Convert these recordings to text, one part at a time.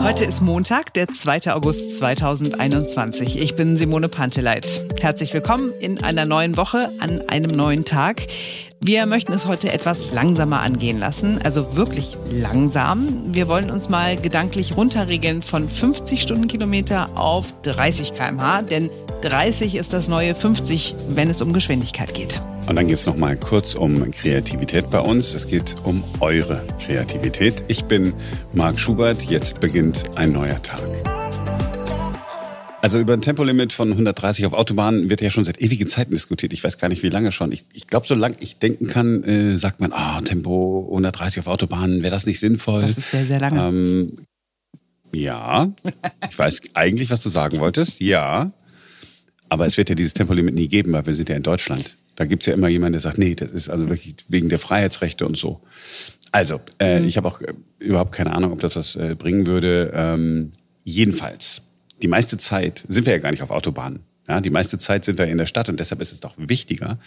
Heute ist Montag, der 2. August 2021. Ich bin Simone Panteleit. Herzlich willkommen in einer neuen Woche an einem neuen Tag. Wir möchten es heute etwas langsamer angehen lassen, also wirklich langsam. Wir wollen uns mal gedanklich runterregeln von 50 Stundenkilometer auf 30 kmh, denn 30 ist das neue 50, wenn es um Geschwindigkeit geht. Und dann geht es nochmal kurz um Kreativität bei uns. Es geht um eure Kreativität. Ich bin Marc Schubert. Jetzt beginnt ein neuer Tag. Also über ein Tempolimit von 130 auf Autobahnen wird ja schon seit ewigen Zeiten diskutiert. Ich weiß gar nicht, wie lange schon. Ich, ich glaube, solange ich denken kann, äh, sagt man, ah, oh, Tempo 130 auf Autobahnen, wäre das nicht sinnvoll? Das ist sehr, sehr lange. Ähm, ja, ich weiß eigentlich, was du sagen wolltest. Ja, aber es wird ja dieses Tempolimit nie geben, weil wir sind ja in Deutschland. Da gibt's ja immer jemanden, der sagt, nee, das ist also wirklich wegen der Freiheitsrechte und so. Also, äh, mhm. ich habe auch äh, überhaupt keine Ahnung, ob das was äh, bringen würde. Ähm, jedenfalls, die meiste Zeit sind wir ja gar nicht auf Autobahnen. Ja, die meiste Zeit sind wir in der Stadt und deshalb ist es doch wichtiger,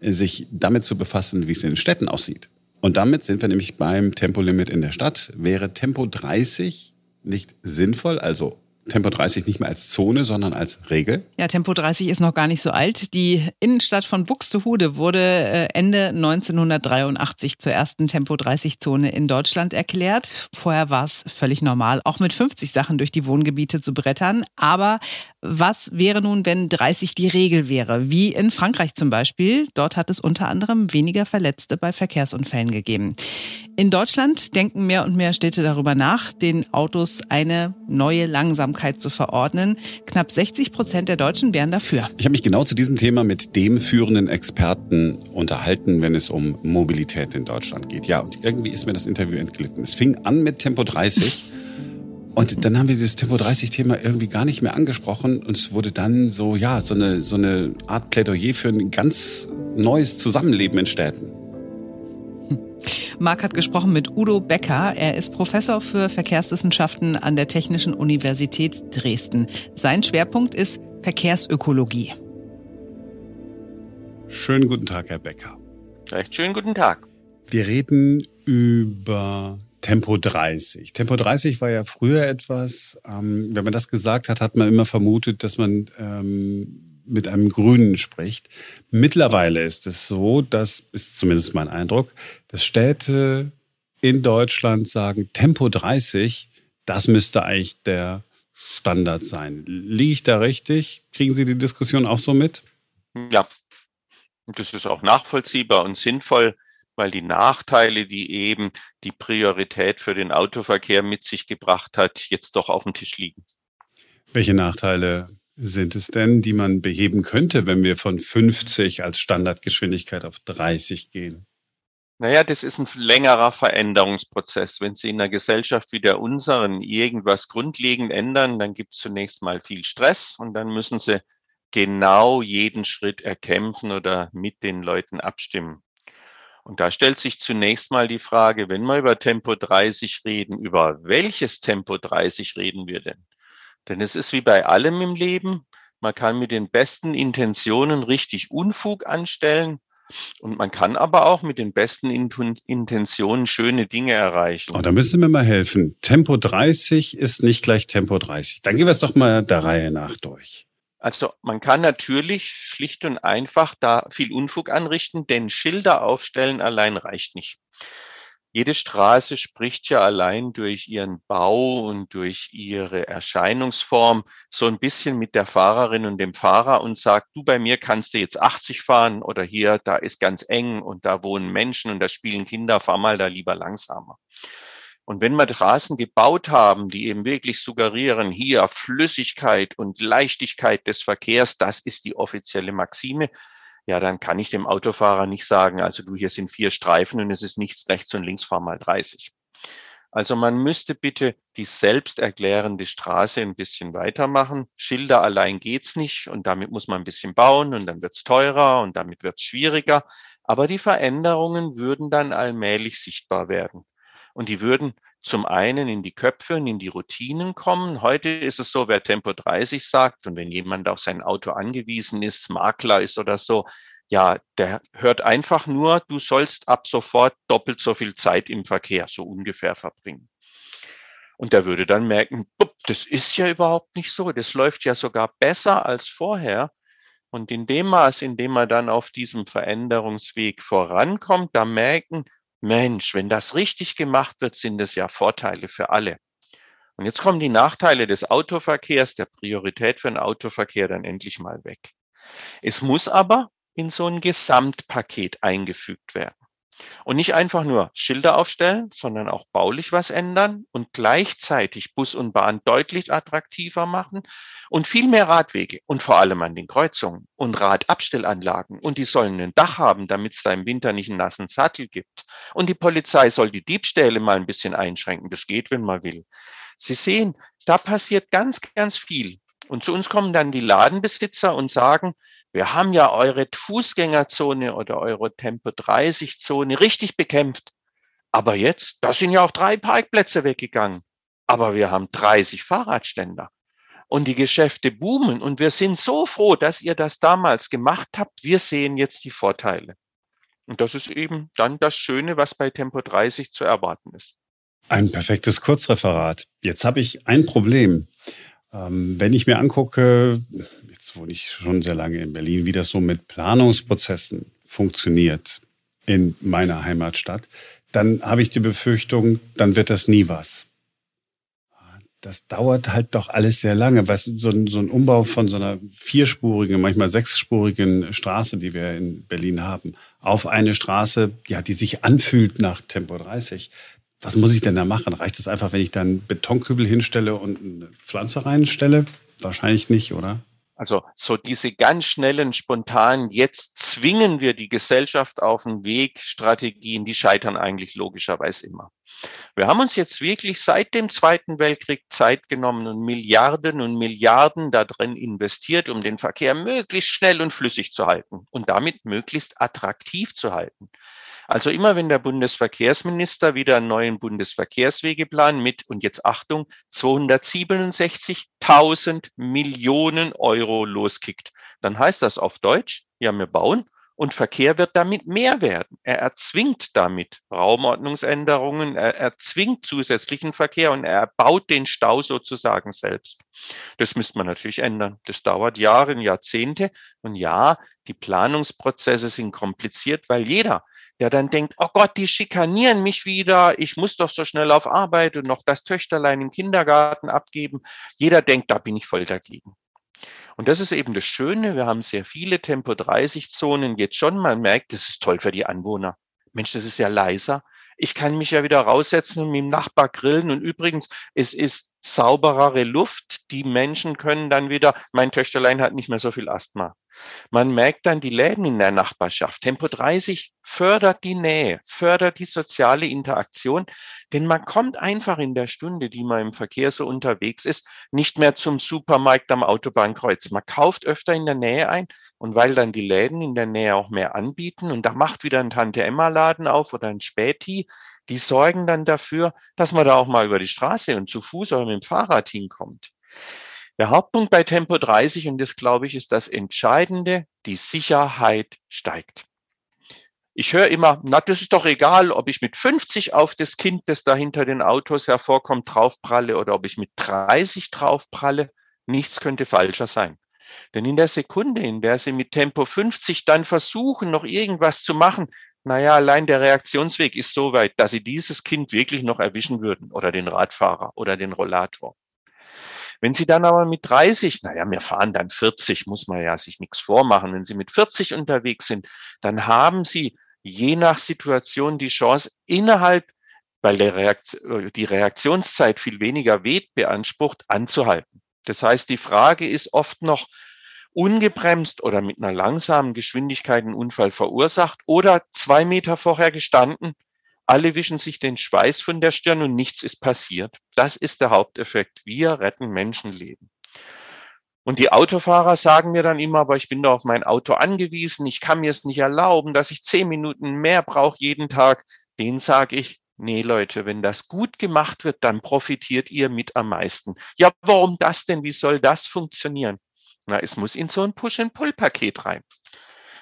äh, sich damit zu befassen, wie es in den Städten aussieht. Und damit sind wir nämlich beim Tempolimit in der Stadt. Wäre Tempo 30 nicht sinnvoll, also Tempo 30 nicht mehr als Zone, sondern als Regel? Ja, Tempo 30 ist noch gar nicht so alt. Die Innenstadt von Buxtehude wurde äh, Ende 1983 zur ersten Tempo 30 Zone in Deutschland erklärt. Vorher war es völlig normal, auch mit 50 Sachen durch die Wohngebiete zu brettern. Aber was wäre nun, wenn 30 die Regel wäre? Wie in Frankreich zum Beispiel. Dort hat es unter anderem weniger Verletzte bei Verkehrsunfällen gegeben. In Deutschland denken mehr und mehr Städte darüber nach, den Autos eine neue Langsamkeit zu verordnen. Knapp 60 Prozent der Deutschen wären dafür. Ich habe mich genau zu diesem Thema mit dem führenden Experten unterhalten, wenn es um Mobilität in Deutschland geht. Ja, und irgendwie ist mir das Interview entglitten. Es fing an mit Tempo 30. Und dann haben wir das Tempo 30 Thema irgendwie gar nicht mehr angesprochen und es wurde dann so, ja, so eine, so eine Art Plädoyer für ein ganz neues Zusammenleben in Städten. Marc hat gesprochen mit Udo Becker. Er ist Professor für Verkehrswissenschaften an der Technischen Universität Dresden. Sein Schwerpunkt ist Verkehrsökologie. Schönen guten Tag, Herr Becker. Recht schönen guten Tag. Wir reden über Tempo 30. Tempo 30 war ja früher etwas, ähm, wenn man das gesagt hat, hat man immer vermutet, dass man ähm, mit einem Grünen spricht. Mittlerweile ist es so, das ist zumindest mein Eindruck, dass Städte in Deutschland sagen, Tempo 30, das müsste eigentlich der Standard sein. Liege ich da richtig? Kriegen Sie die Diskussion auch so mit? Ja, das ist auch nachvollziehbar und sinnvoll weil die Nachteile, die eben die Priorität für den Autoverkehr mit sich gebracht hat, jetzt doch auf dem Tisch liegen. Welche Nachteile sind es denn, die man beheben könnte, wenn wir von 50 als Standardgeschwindigkeit auf 30 gehen? Naja, das ist ein längerer Veränderungsprozess. Wenn Sie in einer Gesellschaft wie der unseren irgendwas grundlegend ändern, dann gibt es zunächst mal viel Stress und dann müssen Sie genau jeden Schritt erkämpfen oder mit den Leuten abstimmen. Und da stellt sich zunächst mal die Frage, wenn wir über Tempo 30 reden, über welches Tempo 30 reden wir denn? Denn es ist wie bei allem im Leben, man kann mit den besten Intentionen richtig Unfug anstellen und man kann aber auch mit den besten Intentionen schöne Dinge erreichen. Oh, da müssen Sie mir mal helfen. Tempo 30 ist nicht gleich Tempo 30. Dann gehen wir es doch mal der Reihe nach durch. Also man kann natürlich schlicht und einfach da viel Unfug anrichten, denn Schilder aufstellen allein reicht nicht. Jede Straße spricht ja allein durch ihren Bau und durch ihre Erscheinungsform so ein bisschen mit der Fahrerin und dem Fahrer und sagt, du bei mir kannst du jetzt 80 fahren oder hier, da ist ganz eng und da wohnen Menschen und da spielen Kinder, fahr mal da lieber langsamer. Und wenn wir Straßen gebaut haben, die eben wirklich suggerieren, hier Flüssigkeit und Leichtigkeit des Verkehrs, das ist die offizielle Maxime, ja, dann kann ich dem Autofahrer nicht sagen, also du, hier sind vier Streifen und es ist nichts rechts und links, fahr mal 30. Also man müsste bitte die selbsterklärende Straße ein bisschen weitermachen. Schilder allein geht's nicht und damit muss man ein bisschen bauen und dann wird's teurer und damit wird's schwieriger. Aber die Veränderungen würden dann allmählich sichtbar werden. Und die würden zum einen in die Köpfe und in die Routinen kommen. Heute ist es so, wer Tempo 30 sagt und wenn jemand auf sein Auto angewiesen ist, Makler ist oder so, ja, der hört einfach nur, du sollst ab sofort doppelt so viel Zeit im Verkehr so ungefähr verbringen. Und der würde dann merken, das ist ja überhaupt nicht so. Das läuft ja sogar besser als vorher. Und in dem Maß, in dem er dann auf diesem Veränderungsweg vorankommt, da merken, Mensch, wenn das richtig gemacht wird, sind es ja Vorteile für alle. Und jetzt kommen die Nachteile des Autoverkehrs, der Priorität für den Autoverkehr dann endlich mal weg. Es muss aber in so ein Gesamtpaket eingefügt werden. Und nicht einfach nur Schilder aufstellen, sondern auch baulich was ändern und gleichzeitig Bus und Bahn deutlich attraktiver machen und viel mehr Radwege und vor allem an den Kreuzungen und Radabstellanlagen. Und die sollen ein Dach haben, damit es da im Winter nicht einen nassen Sattel gibt. Und die Polizei soll die Diebstähle mal ein bisschen einschränken. Das geht, wenn man will. Sie sehen, da passiert ganz, ganz viel. Und zu uns kommen dann die Ladenbesitzer und sagen, wir haben ja eure Fußgängerzone oder eure Tempo 30 Zone richtig bekämpft. Aber jetzt, da sind ja auch drei Parkplätze weggegangen. Aber wir haben 30 Fahrradständer. Und die Geschäfte boomen. Und wir sind so froh, dass ihr das damals gemacht habt. Wir sehen jetzt die Vorteile. Und das ist eben dann das Schöne, was bei Tempo 30 zu erwarten ist. Ein perfektes Kurzreferat. Jetzt habe ich ein Problem. Ähm, wenn ich mir angucke, jetzt wohne ich schon sehr lange in Berlin, wie das so mit Planungsprozessen funktioniert in meiner Heimatstadt, dann habe ich die Befürchtung, dann wird das nie was. Das dauert halt doch alles sehr lange. Was, so, ein, so ein Umbau von so einer vierspurigen, manchmal sechsspurigen Straße, die wir in Berlin haben, auf eine Straße, ja, die sich anfühlt nach Tempo 30, was muss ich denn da machen? Reicht es einfach, wenn ich dann Betonkübel hinstelle und eine Pflanze reinstelle? Wahrscheinlich nicht, oder? Also so diese ganz schnellen, spontanen, jetzt zwingen wir die Gesellschaft auf den Weg, Strategien, die scheitern eigentlich logischerweise immer. Wir haben uns jetzt wirklich seit dem Zweiten Weltkrieg Zeit genommen und Milliarden und Milliarden darin investiert, um den Verkehr möglichst schnell und flüssig zu halten und damit möglichst attraktiv zu halten. Also immer wenn der Bundesverkehrsminister wieder einen neuen Bundesverkehrswegeplan mit, und jetzt Achtung, 267.000 Millionen Euro loskickt, dann heißt das auf Deutsch, ja, wir bauen und Verkehr wird damit mehr werden. Er erzwingt damit Raumordnungsänderungen, er erzwingt zusätzlichen Verkehr und er baut den Stau sozusagen selbst. Das müsste man natürlich ändern. Das dauert Jahre, Jahrzehnte. Und ja, die Planungsprozesse sind kompliziert, weil jeder, der dann denkt, oh Gott, die schikanieren mich wieder, ich muss doch so schnell auf Arbeit und noch das Töchterlein im Kindergarten abgeben. Jeder denkt, da bin ich voll dagegen. Und das ist eben das Schöne, wir haben sehr viele Tempo 30 Zonen jetzt schon, man merkt, das ist toll für die Anwohner. Mensch, das ist ja leiser. Ich kann mich ja wieder raussetzen und mit dem Nachbar grillen. Und übrigens, es ist sauberere Luft. Die Menschen können dann wieder, mein Töchterlein hat nicht mehr so viel Asthma. Man merkt dann die Läden in der Nachbarschaft. Tempo 30 fördert die Nähe, fördert die soziale Interaktion, denn man kommt einfach in der Stunde, die man im Verkehr so unterwegs ist, nicht mehr zum Supermarkt am Autobahnkreuz. Man kauft öfter in der Nähe ein und weil dann die Läden in der Nähe auch mehr anbieten und da macht wieder ein Tante Emma Laden auf oder ein Späti, die sorgen dann dafür, dass man da auch mal über die Straße und zu Fuß oder mit dem Fahrrad hinkommt. Der Hauptpunkt bei Tempo 30, und das glaube ich, ist das Entscheidende, die Sicherheit steigt. Ich höre immer, na, das ist doch egal, ob ich mit 50 auf das Kind, das da hinter den Autos hervorkommt, draufpralle oder ob ich mit 30 draufpralle. Nichts könnte falscher sein. Denn in der Sekunde, in der Sie mit Tempo 50 dann versuchen, noch irgendwas zu machen, naja, allein der Reaktionsweg ist so weit, dass Sie dieses Kind wirklich noch erwischen würden oder den Radfahrer oder den Rollator. Wenn Sie dann aber mit 30, naja, wir fahren dann 40, muss man ja sich nichts vormachen. Wenn Sie mit 40 unterwegs sind, dann haben Sie je nach Situation die Chance, innerhalb, weil Reaktion, die Reaktionszeit viel weniger Weet beansprucht, anzuhalten. Das heißt, die Frage ist oft noch, ungebremst oder mit einer langsamen Geschwindigkeit einen Unfall verursacht oder zwei Meter vorher gestanden alle wischen sich den Schweiß von der Stirn und nichts ist passiert. Das ist der Haupteffekt. Wir retten Menschenleben. Und die Autofahrer sagen mir dann immer, aber ich bin doch auf mein Auto angewiesen, ich kann mir es nicht erlauben, dass ich zehn Minuten mehr brauche jeden Tag. Den sage ich, nee Leute, wenn das gut gemacht wird, dann profitiert ihr mit am meisten. Ja, warum das denn? Wie soll das funktionieren? Na, es muss in so ein Push-and-Pull-Paket rein.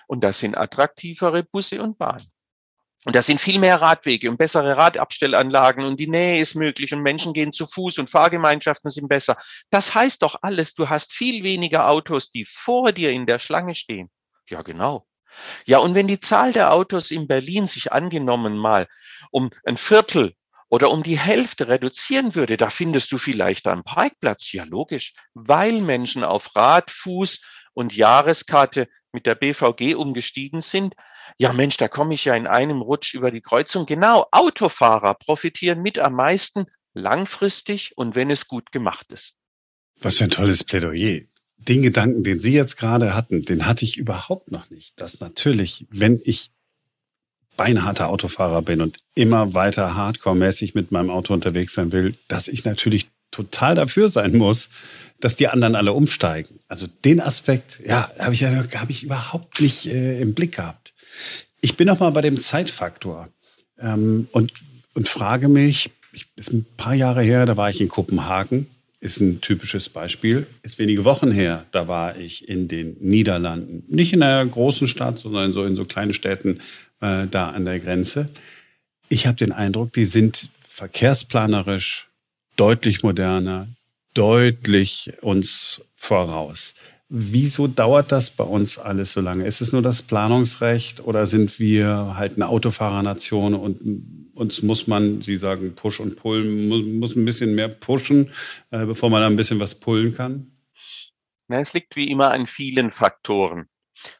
Und das sind attraktivere Busse und Bahnen. Und da sind viel mehr Radwege und bessere Radabstellanlagen und die Nähe ist möglich und Menschen gehen zu Fuß und Fahrgemeinschaften sind besser. Das heißt doch alles, du hast viel weniger Autos, die vor dir in der Schlange stehen. Ja, genau. Ja, und wenn die Zahl der Autos in Berlin sich angenommen mal um ein Viertel oder um die Hälfte reduzieren würde, da findest du vielleicht einen Parkplatz. Ja, logisch, weil Menschen auf Rad, Fuß und Jahreskarte mit der BVG umgestiegen sind. Ja, Mensch, da komme ich ja in einem Rutsch über die Kreuzung. Genau, Autofahrer profitieren mit am meisten langfristig und wenn es gut gemacht ist. Was für ein tolles Plädoyer. Den Gedanken, den Sie jetzt gerade hatten, den hatte ich überhaupt noch nicht. Dass natürlich, wenn ich beinharter Autofahrer bin und immer weiter hardcore-mäßig mit meinem Auto unterwegs sein will, dass ich natürlich total dafür sein muss, dass die anderen alle umsteigen. Also den Aspekt, ja, habe ich, hab ich überhaupt nicht äh, im Blick gehabt. Ich bin noch mal bei dem Zeitfaktor ähm, und, und frage mich, ich, ist ein paar Jahre her, da war ich in Kopenhagen, ist ein typisches Beispiel. Ist wenige Wochen her, da war ich in den Niederlanden. Nicht in einer großen Stadt, sondern so in so kleinen Städten äh, da an der Grenze. Ich habe den Eindruck, die sind verkehrsplanerisch deutlich moderner, deutlich uns voraus. Wieso dauert das bei uns alles so lange? Ist es nur das Planungsrecht oder sind wir halt eine Autofahrernation und uns muss man, Sie sagen Push und Pull, muss, ein bisschen mehr pushen, äh, bevor man da ein bisschen was pullen kann? Na, es liegt wie immer an vielen Faktoren.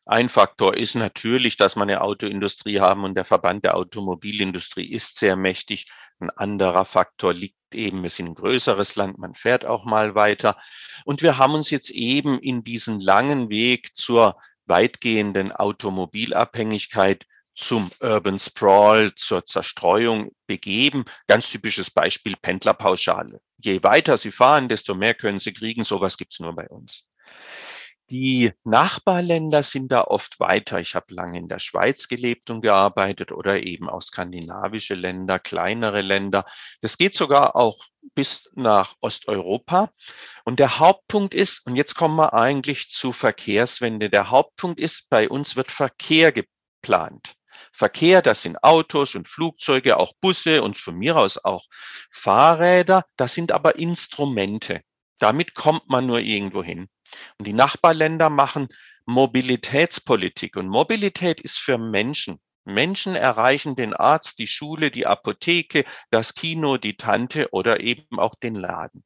Ein Faktor ist natürlich, dass wir eine Autoindustrie haben und der Verband der Automobilindustrie ist sehr mächtig. Ein anderer Faktor liegt eben, wir sind ein größeres Land, man fährt auch mal weiter. Und wir haben uns jetzt eben in diesen langen Weg zur weitgehenden Automobilabhängigkeit zum Urban Sprawl, zur Zerstreuung begeben. Ganz typisches Beispiel Pendlerpauschale. Je weiter Sie fahren, desto mehr können Sie kriegen. Sowas gibt's nur bei uns. Die Nachbarländer sind da oft weiter. Ich habe lange in der Schweiz gelebt und gearbeitet oder eben auch skandinavische Länder, kleinere Länder. Das geht sogar auch bis nach Osteuropa. Und der Hauptpunkt ist, und jetzt kommen wir eigentlich zu Verkehrswende, der Hauptpunkt ist, bei uns wird Verkehr geplant. Verkehr, das sind Autos und Flugzeuge, auch Busse und von mir aus auch Fahrräder, das sind aber Instrumente. Damit kommt man nur irgendwo hin. Und die Nachbarländer machen Mobilitätspolitik. Und Mobilität ist für Menschen. Menschen erreichen den Arzt, die Schule, die Apotheke, das Kino, die Tante oder eben auch den Laden.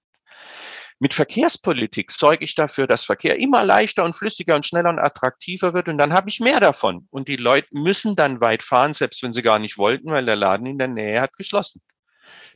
Mit Verkehrspolitik sorge ich dafür, dass Verkehr immer leichter und flüssiger und schneller und attraktiver wird und dann habe ich mehr davon. Und die Leute müssen dann weit fahren, selbst wenn sie gar nicht wollten, weil der Laden in der Nähe hat geschlossen.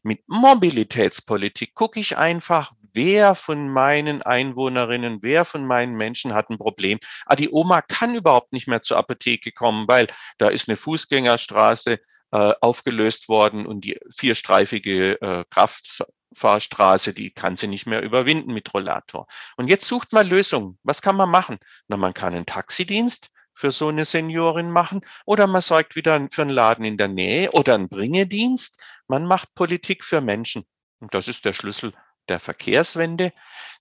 Mit Mobilitätspolitik gucke ich einfach, wer von meinen Einwohnerinnen, wer von meinen Menschen hat ein Problem. Ah, die Oma kann überhaupt nicht mehr zur Apotheke kommen, weil da ist eine Fußgängerstraße äh, aufgelöst worden und die vierstreifige äh, Kraftfahrstraße, die kann sie nicht mehr überwinden mit Rollator. Und jetzt sucht man Lösungen. Was kann man machen? Na, man kann einen Taxidienst für so eine Seniorin machen oder man sorgt wieder für einen Laden in der Nähe oder einen Bringedienst. Man macht Politik für Menschen. Und das ist der Schlüssel der Verkehrswende.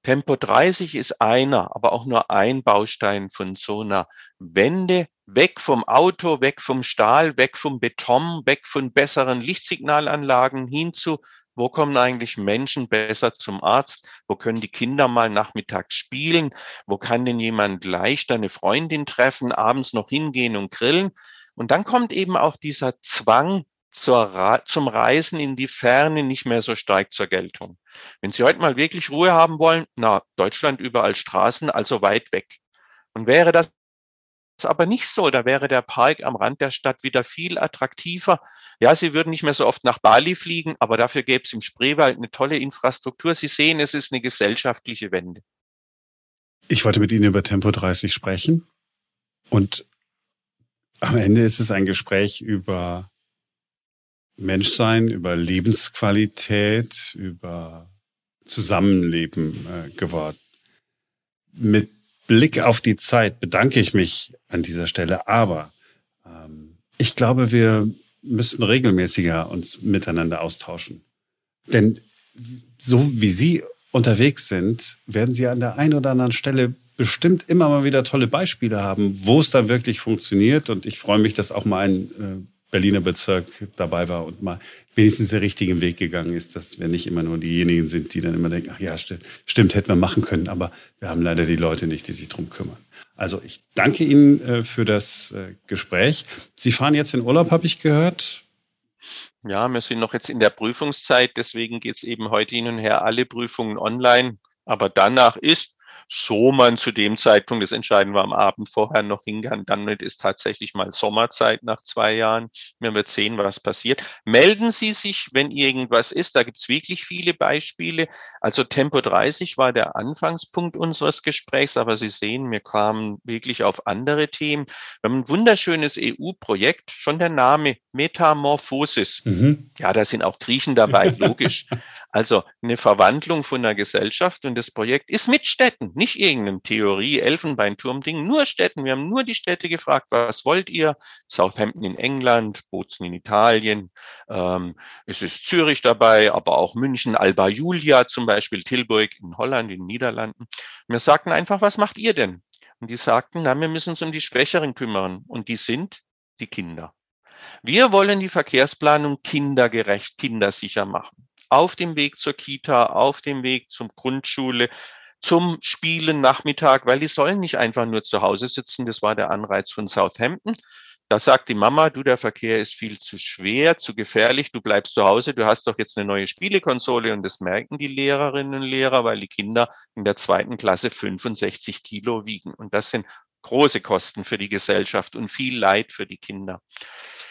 Tempo 30 ist einer, aber auch nur ein Baustein von so einer Wende. Weg vom Auto, weg vom Stahl, weg vom Beton, weg von besseren Lichtsignalanlagen hin zu, wo kommen eigentlich Menschen besser zum Arzt? Wo können die Kinder mal nachmittags spielen? Wo kann denn jemand leichter eine Freundin treffen, abends noch hingehen und grillen? Und dann kommt eben auch dieser Zwang zur, zum Reisen in die Ferne nicht mehr so stark zur Geltung. Wenn Sie heute mal wirklich Ruhe haben wollen, na, Deutschland überall Straßen, also weit weg. Und wäre das aber nicht so, da wäre der Park am Rand der Stadt wieder viel attraktiver. Ja, Sie würden nicht mehr so oft nach Bali fliegen, aber dafür gäbe es im Spreewald eine tolle Infrastruktur. Sie sehen, es ist eine gesellschaftliche Wende. Ich wollte mit Ihnen über Tempo 30 sprechen und am Ende ist es ein Gespräch über Menschsein, über Lebensqualität, über Zusammenleben äh, geworden. Mit Blick auf die Zeit bedanke ich mich an dieser Stelle, aber ähm, ich glaube, wir müssen regelmäßiger uns miteinander austauschen. Denn so wie Sie unterwegs sind, werden Sie an der einen oder anderen Stelle bestimmt immer mal wieder tolle Beispiele haben, wo es dann wirklich funktioniert. Und ich freue mich, dass auch mal ein äh, Berliner Bezirk dabei war und mal wenigstens den richtigen Weg gegangen ist, dass wir nicht immer nur diejenigen sind, die dann immer denken, ach ja, stimmt, stimmt hätten wir machen können, aber wir haben leider die Leute nicht, die sich drum kümmern. Also ich danke Ihnen äh, für das äh, Gespräch. Sie fahren jetzt in Urlaub, habe ich gehört. Ja, wir sind noch jetzt in der Prüfungszeit, deswegen geht es eben heute hin und her alle Prüfungen online. Aber danach ist so man zu dem Zeitpunkt, das entscheiden wir am Abend vorher noch hingehen, dann ist tatsächlich mal Sommerzeit nach zwei Jahren. Wir werden sehen, was passiert. Melden Sie sich, wenn irgendwas ist. Da gibt es wirklich viele Beispiele. Also Tempo 30 war der Anfangspunkt unseres Gesprächs, aber Sie sehen, wir kamen wirklich auf andere Themen. Wir haben ein wunderschönes EU-Projekt, schon der Name Metamorphosis. Mhm. Ja, da sind auch Griechen dabei, logisch. Also eine Verwandlung von der Gesellschaft und das Projekt ist mit Städten, nicht irgendeinem Theorie, Elfenbeinturm-Ding, nur Städten. Wir haben nur die Städte gefragt, was wollt ihr? Southampton in England, Bozen in Italien, ähm, es ist Zürich dabei, aber auch München, Alba Julia zum Beispiel, Tilburg in Holland, in den Niederlanden. wir sagten einfach, was macht ihr denn? Und die sagten, na, wir müssen uns um die Schwächeren kümmern. Und die sind die Kinder. Wir wollen die Verkehrsplanung kindergerecht, kindersicher machen auf dem Weg zur Kita, auf dem Weg zum Grundschule, zum Spielen Nachmittag, weil die sollen nicht einfach nur zu Hause sitzen. Das war der Anreiz von Southampton. Da sagt die Mama, du, der Verkehr ist viel zu schwer, zu gefährlich, du bleibst zu Hause, du hast doch jetzt eine neue Spielekonsole und das merken die Lehrerinnen und Lehrer, weil die Kinder in der zweiten Klasse 65 Kilo wiegen. Und das sind große Kosten für die Gesellschaft und viel Leid für die Kinder.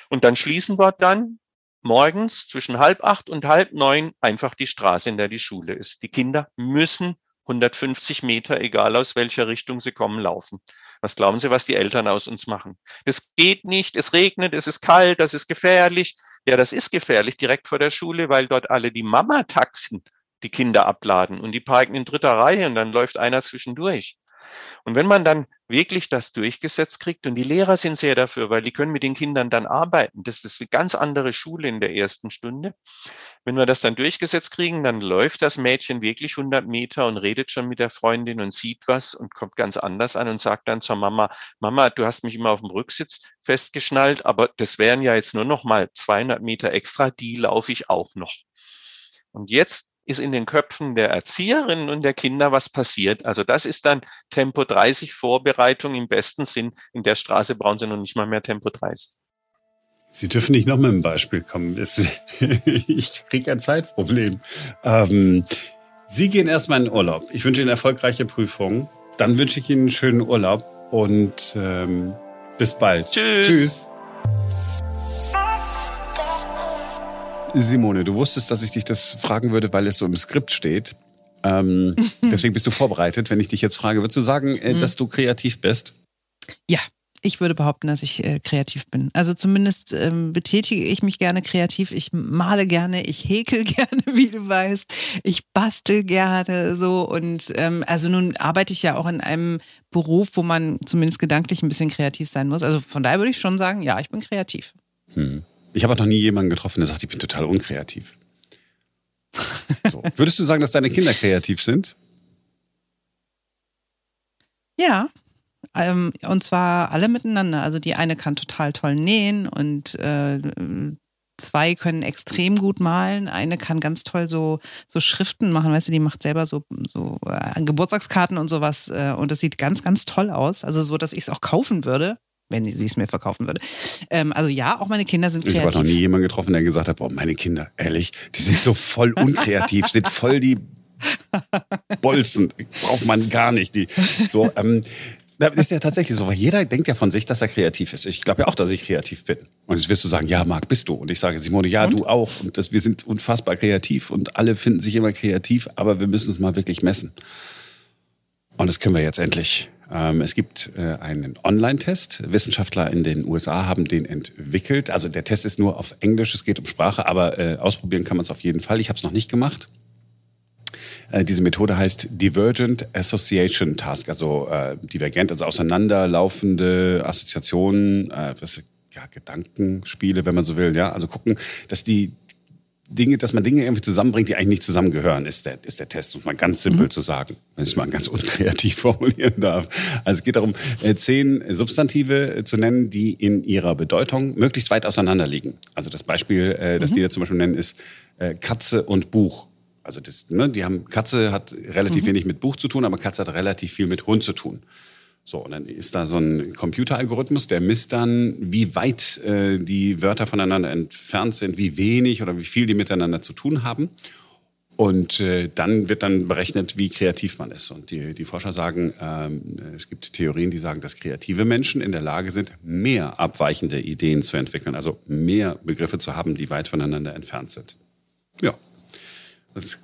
Und dann schließen wir dann morgens zwischen halb acht und halb neun einfach die Straße, in der die Schule ist. Die Kinder müssen 150 Meter, egal aus welcher Richtung sie kommen, laufen. Was glauben Sie, was die Eltern aus uns machen? Das geht nicht, es regnet, es ist kalt, das ist gefährlich. Ja, das ist gefährlich direkt vor der Schule, weil dort alle die Mama-Taxen die Kinder abladen und die parken in dritter Reihe und dann läuft einer zwischendurch. Und wenn man dann wirklich das durchgesetzt kriegt, und die Lehrer sind sehr dafür, weil die können mit den Kindern dann arbeiten, das ist eine ganz andere Schule in der ersten Stunde. Wenn wir das dann durchgesetzt kriegen, dann läuft das Mädchen wirklich 100 Meter und redet schon mit der Freundin und sieht was und kommt ganz anders an und sagt dann zur Mama, Mama, du hast mich immer auf dem Rücksitz festgeschnallt, aber das wären ja jetzt nur noch mal 200 Meter extra, die laufe ich auch noch. Und jetzt ist in den Köpfen der Erzieherinnen und der Kinder was passiert. Also das ist dann Tempo 30 Vorbereitung im besten Sinn. In der Straße brauchen sie noch nicht mal mehr Tempo 30. Sie dürfen nicht noch mit einem Beispiel kommen. Ich kriege ein Zeitproblem. Ähm, Sie gehen erstmal in Urlaub. Ich wünsche Ihnen erfolgreiche Prüfungen. Dann wünsche ich Ihnen einen schönen Urlaub und ähm, bis bald. Tschüss. Tschüss. Simone, du wusstest, dass ich dich das fragen würde, weil es so im Skript steht. Ähm, deswegen bist du vorbereitet. Wenn ich dich jetzt frage, würdest du sagen, äh, mhm. dass du kreativ bist? Ja, ich würde behaupten, dass ich äh, kreativ bin. Also zumindest ähm, betätige ich mich gerne kreativ. Ich male gerne, ich häkel gerne, wie du weißt. Ich bastel gerne so. Und ähm, also nun arbeite ich ja auch in einem Beruf, wo man zumindest gedanklich ein bisschen kreativ sein muss. Also von daher würde ich schon sagen, ja, ich bin kreativ. Hm. Ich habe noch nie jemanden getroffen, der sagt, ich bin total unkreativ. So. Würdest du sagen, dass deine Kinder kreativ sind? Ja, ähm, und zwar alle miteinander. Also die eine kann total toll nähen und äh, zwei können extrem gut malen. Eine kann ganz toll so, so Schriften machen, weißt du, die macht selber so, so äh, Geburtstagskarten und sowas. Äh, und das sieht ganz, ganz toll aus. Also so, dass ich es auch kaufen würde wenn sie es mir verkaufen würde. Ähm, also ja, auch meine Kinder sind kreativ. Ich habe noch nie jemanden getroffen, der gesagt hat, boah, meine Kinder, ehrlich, die sind so voll unkreativ, sind voll die Bolzen. Braucht man gar nicht. Die, so, ähm, das ist ja tatsächlich so, weil jeder denkt ja von sich, dass er kreativ ist. Ich glaube ja auch, dass ich kreativ bin. Und jetzt wirst du sagen, ja, Marc, bist du. Und ich sage, Simone, ja, und? du auch. Und das, wir sind unfassbar kreativ und alle finden sich immer kreativ, aber wir müssen es mal wirklich messen. Und das können wir jetzt endlich es gibt äh, einen Online-Test. Wissenschaftler in den USA haben den entwickelt. Also der Test ist nur auf Englisch, es geht um Sprache, aber äh, ausprobieren kann man es auf jeden Fall. Ich habe es noch nicht gemacht. Äh, diese Methode heißt Divergent Association Task, also divergent, also auseinanderlaufende Assoziationen, ja, Gedankenspiele, wenn man so will. Ja, also gucken, dass die Dinge, dass man Dinge irgendwie zusammenbringt, die eigentlich nicht zusammengehören, ist der, ist der Test, um mal ganz simpel mhm. zu sagen, wenn ich es mal ganz unkreativ formulieren darf. Also es geht darum, äh, zehn Substantive äh, zu nennen, die in ihrer Bedeutung möglichst weit auseinander liegen. Also das Beispiel, äh, das mhm. die da zum Beispiel nennen, ist Katze und Buch. Also das, ne, die haben Katze hat relativ mhm. wenig mit Buch zu tun, aber Katze hat relativ viel mit Hund zu tun. So, und dann ist da so ein Computeralgorithmus, der misst dann, wie weit äh, die Wörter voneinander entfernt sind, wie wenig oder wie viel die miteinander zu tun haben. Und äh, dann wird dann berechnet, wie kreativ man ist. Und die, die Forscher sagen, ähm, es gibt Theorien, die sagen, dass kreative Menschen in der Lage sind, mehr abweichende Ideen zu entwickeln, also mehr Begriffe zu haben, die weit voneinander entfernt sind. Ja. Das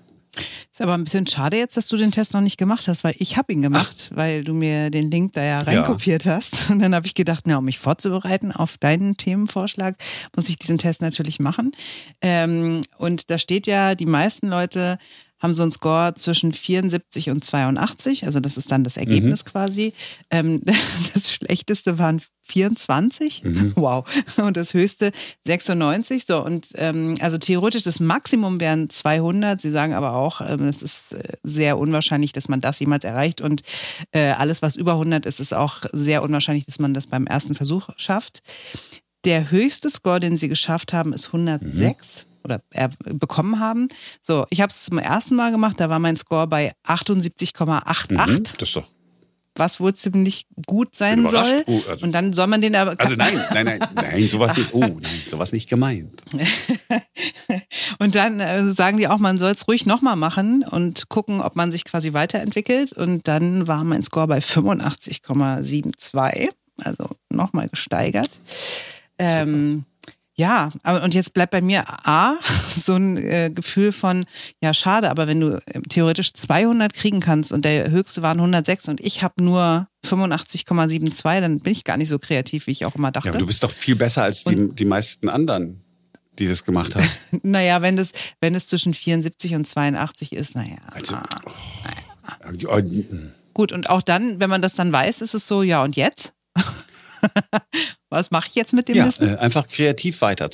ist aber ein bisschen schade jetzt, dass du den Test noch nicht gemacht hast, weil ich habe ihn gemacht, Ach. weil du mir den Link da ja reinkopiert ja. hast. Und dann habe ich gedacht, na, um mich vorzubereiten auf deinen Themenvorschlag, muss ich diesen Test natürlich machen. Ähm, und da steht ja, die meisten Leute haben so einen Score zwischen 74 und 82, also das ist dann das Ergebnis mhm. quasi. Ähm, das schlechteste waren 24, mhm. wow, und das höchste 96. So und ähm, also theoretisch das Maximum wären 200. Sie sagen aber auch, ähm, es ist äh, sehr unwahrscheinlich, dass man das jemals erreicht und äh, alles was über 100 ist, ist auch sehr unwahrscheinlich, dass man das beim ersten Versuch schafft. Der höchste Score, den sie geschafft haben, ist 106. Mhm oder er bekommen haben. So, ich habe es zum ersten Mal gemacht, da war mein Score bei 78,88. Mhm, das ist doch was wohl ziemlich gut sein soll. Oh, also, und dann soll man den aber. Also nein, nein, nein, nein, sowas nicht. Oh, nein, sowas nicht gemeint. und dann äh, sagen die auch, man soll es ruhig nochmal machen und gucken, ob man sich quasi weiterentwickelt. Und dann war mein Score bei 85,72, also nochmal gesteigert. Ähm, ja, und jetzt bleibt bei mir A, so ein äh, Gefühl von, ja, schade, aber wenn du äh, theoretisch 200 kriegen kannst und der höchste waren 106 und ich habe nur 85,72, dann bin ich gar nicht so kreativ, wie ich auch immer dachte. Ja, aber du bist doch viel besser als die, die meisten anderen, die das gemacht haben. naja, wenn das, wenn es zwischen 74 und 82 ist, naja. Also, oh, naja. Gut, und auch dann, wenn man das dann weiß, ist es so, ja, und jetzt? Was mache ich jetzt mit dem ja, Wissen? Äh, einfach kreativ weiter.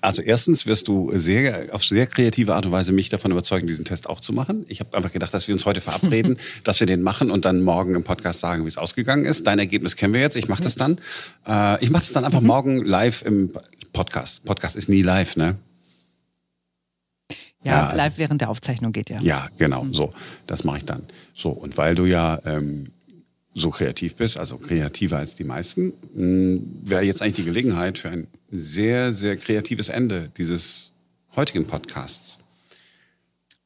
also erstens wirst du sehr auf sehr kreative Art und Weise mich davon überzeugen, diesen Test auch zu machen. Ich habe einfach gedacht, dass wir uns heute verabreden, dass wir den machen und dann morgen im Podcast sagen, wie es ausgegangen ist. Dein Ergebnis kennen wir jetzt. Ich mache das dann. Äh, ich mache das dann einfach mhm. morgen live im Podcast. Podcast ist nie live, ne? Ja, ja also, live während der Aufzeichnung geht ja. Ja, genau. Mhm. So, das mache ich dann. So und weil du ja ähm, so kreativ bist, also kreativer als die meisten, hm, wäre jetzt eigentlich die Gelegenheit für ein sehr, sehr kreatives Ende dieses heutigen Podcasts.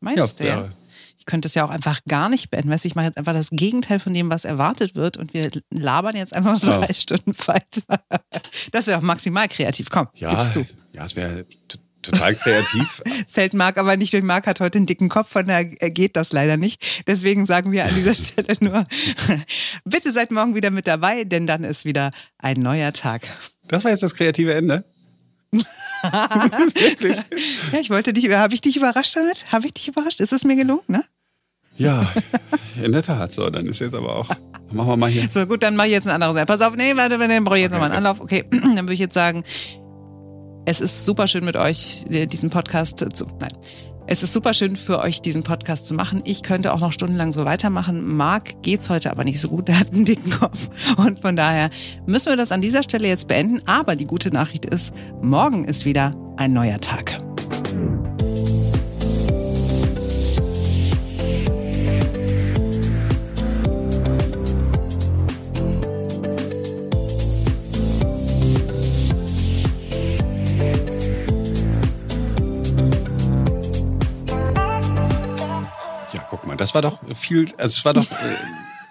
Meinst ja, du? Ich könnte es ja auch einfach gar nicht beenden. Weißt, ich mache jetzt einfach das Gegenteil von dem, was erwartet wird und wir labern jetzt einfach drei ja. Stunden weiter. Das wäre auch maximal kreativ. Komm, ja, gib's zu. Ja, es wäre total kreativ. Zelt Marc aber nicht durch Marc hat heute einen dicken Kopf, von daher geht das leider nicht. Deswegen sagen wir an dieser Stelle nur, bitte seid morgen wieder mit dabei, denn dann ist wieder ein neuer Tag. Das war jetzt das kreative Ende. Wirklich? Ja, ich wollte dich, habe ich dich überrascht damit? Habe ich dich überrascht? Ist es mir gelungen, ne? Ja, in der Tat. So, dann ist jetzt aber auch. Machen wir mal hier. So, gut, dann mache ich jetzt ein anderes. Pass auf, nee, warte, dann brauche ich jetzt okay, nochmal einen Anlauf. Okay, dann würde ich jetzt sagen, es ist super schön mit euch diesen Podcast zu. Nein. Es ist super schön für euch, diesen Podcast zu machen. Ich könnte auch noch stundenlang so weitermachen. Marc geht's heute aber nicht so gut. Der hat einen dicken Kopf. Und von daher müssen wir das an dieser Stelle jetzt beenden. Aber die gute Nachricht ist, morgen ist wieder ein neuer Tag. Das war doch viel, also es war doch äh,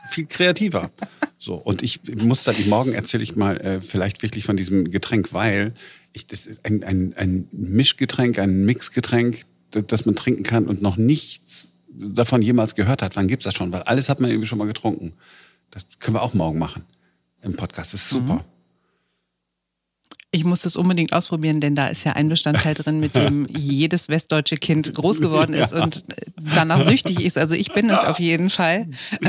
viel kreativer. So und ich muss dann morgen erzähle ich mal äh, vielleicht wirklich von diesem Getränk, weil ich das ist ein ein, ein Mischgetränk, ein Mixgetränk, das man trinken kann und noch nichts davon jemals gehört hat. Wann gibt's das schon? Weil alles hat man irgendwie schon mal getrunken. Das können wir auch morgen machen im Podcast. Das ist super. Mhm. Ich muss das unbedingt ausprobieren, denn da ist ja ein Bestandteil drin, mit dem jedes westdeutsche Kind groß geworden ist ja. und danach süchtig ist. Also ich bin es auf jeden Fall.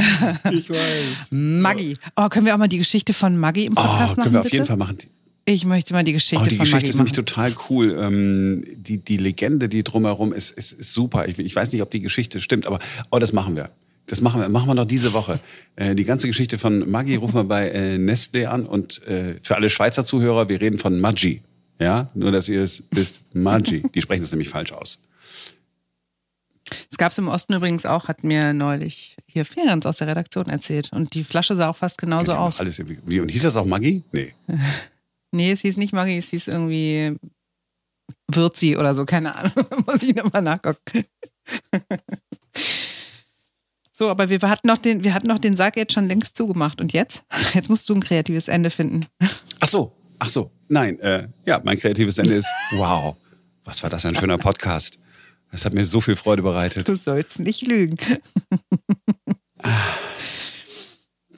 Ich weiß. Maggi. Oh, können wir auch mal die Geschichte von Maggi im Podcast oh, machen? Können wir auf bitte? jeden Fall machen. Ich möchte mal die Geschichte Oh, die von Geschichte Maggie ist nämlich machen. total cool. Ähm, die, die Legende, die drumherum ist, ist, ist super. Ich, ich weiß nicht, ob die Geschichte stimmt, aber oh, das machen wir. Das machen wir, machen wir noch diese Woche. Äh, die ganze Geschichte von Maggi rufen wir bei äh, Nestle an und äh, für alle Schweizer Zuhörer, wir reden von Maggi. Ja, nur dass ihr es wisst, Maggi. Die sprechen das nämlich falsch aus. Das gab es im Osten übrigens auch, hat mir neulich hier Ferenc aus der Redaktion erzählt. Und die Flasche sah auch fast genauso haben aus. Alles irgendwie, wie, und hieß das auch Maggi? Nee. Nee, es hieß nicht Maggi, es hieß irgendwie Würzi oder so, keine Ahnung. Muss ich nochmal nachgucken. so, aber wir hatten, noch den, wir hatten noch den Sack jetzt schon längst zugemacht. Und jetzt? Jetzt musst du ein kreatives Ende finden. Ach so, ach so. Nein, äh, ja, mein kreatives Ende ist, wow, was war das ein schöner Podcast. Das hat mir so viel Freude bereitet. Du sollst nicht lügen.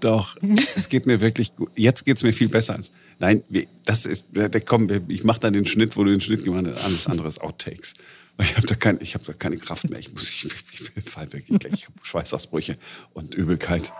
Doch, es geht mir wirklich gut. Jetzt geht es mir viel besser. Als, nein, das ist, da, komm, ich mache dann den Schnitt, wo du den Schnitt gemacht hast. Alles andere ist Outtakes. Ich habe da, kein, hab da keine Kraft mehr. Ich muss, ich, ich, ich fall wirklich gleich. Ich habe Schweißausbrüche und Übelkeit.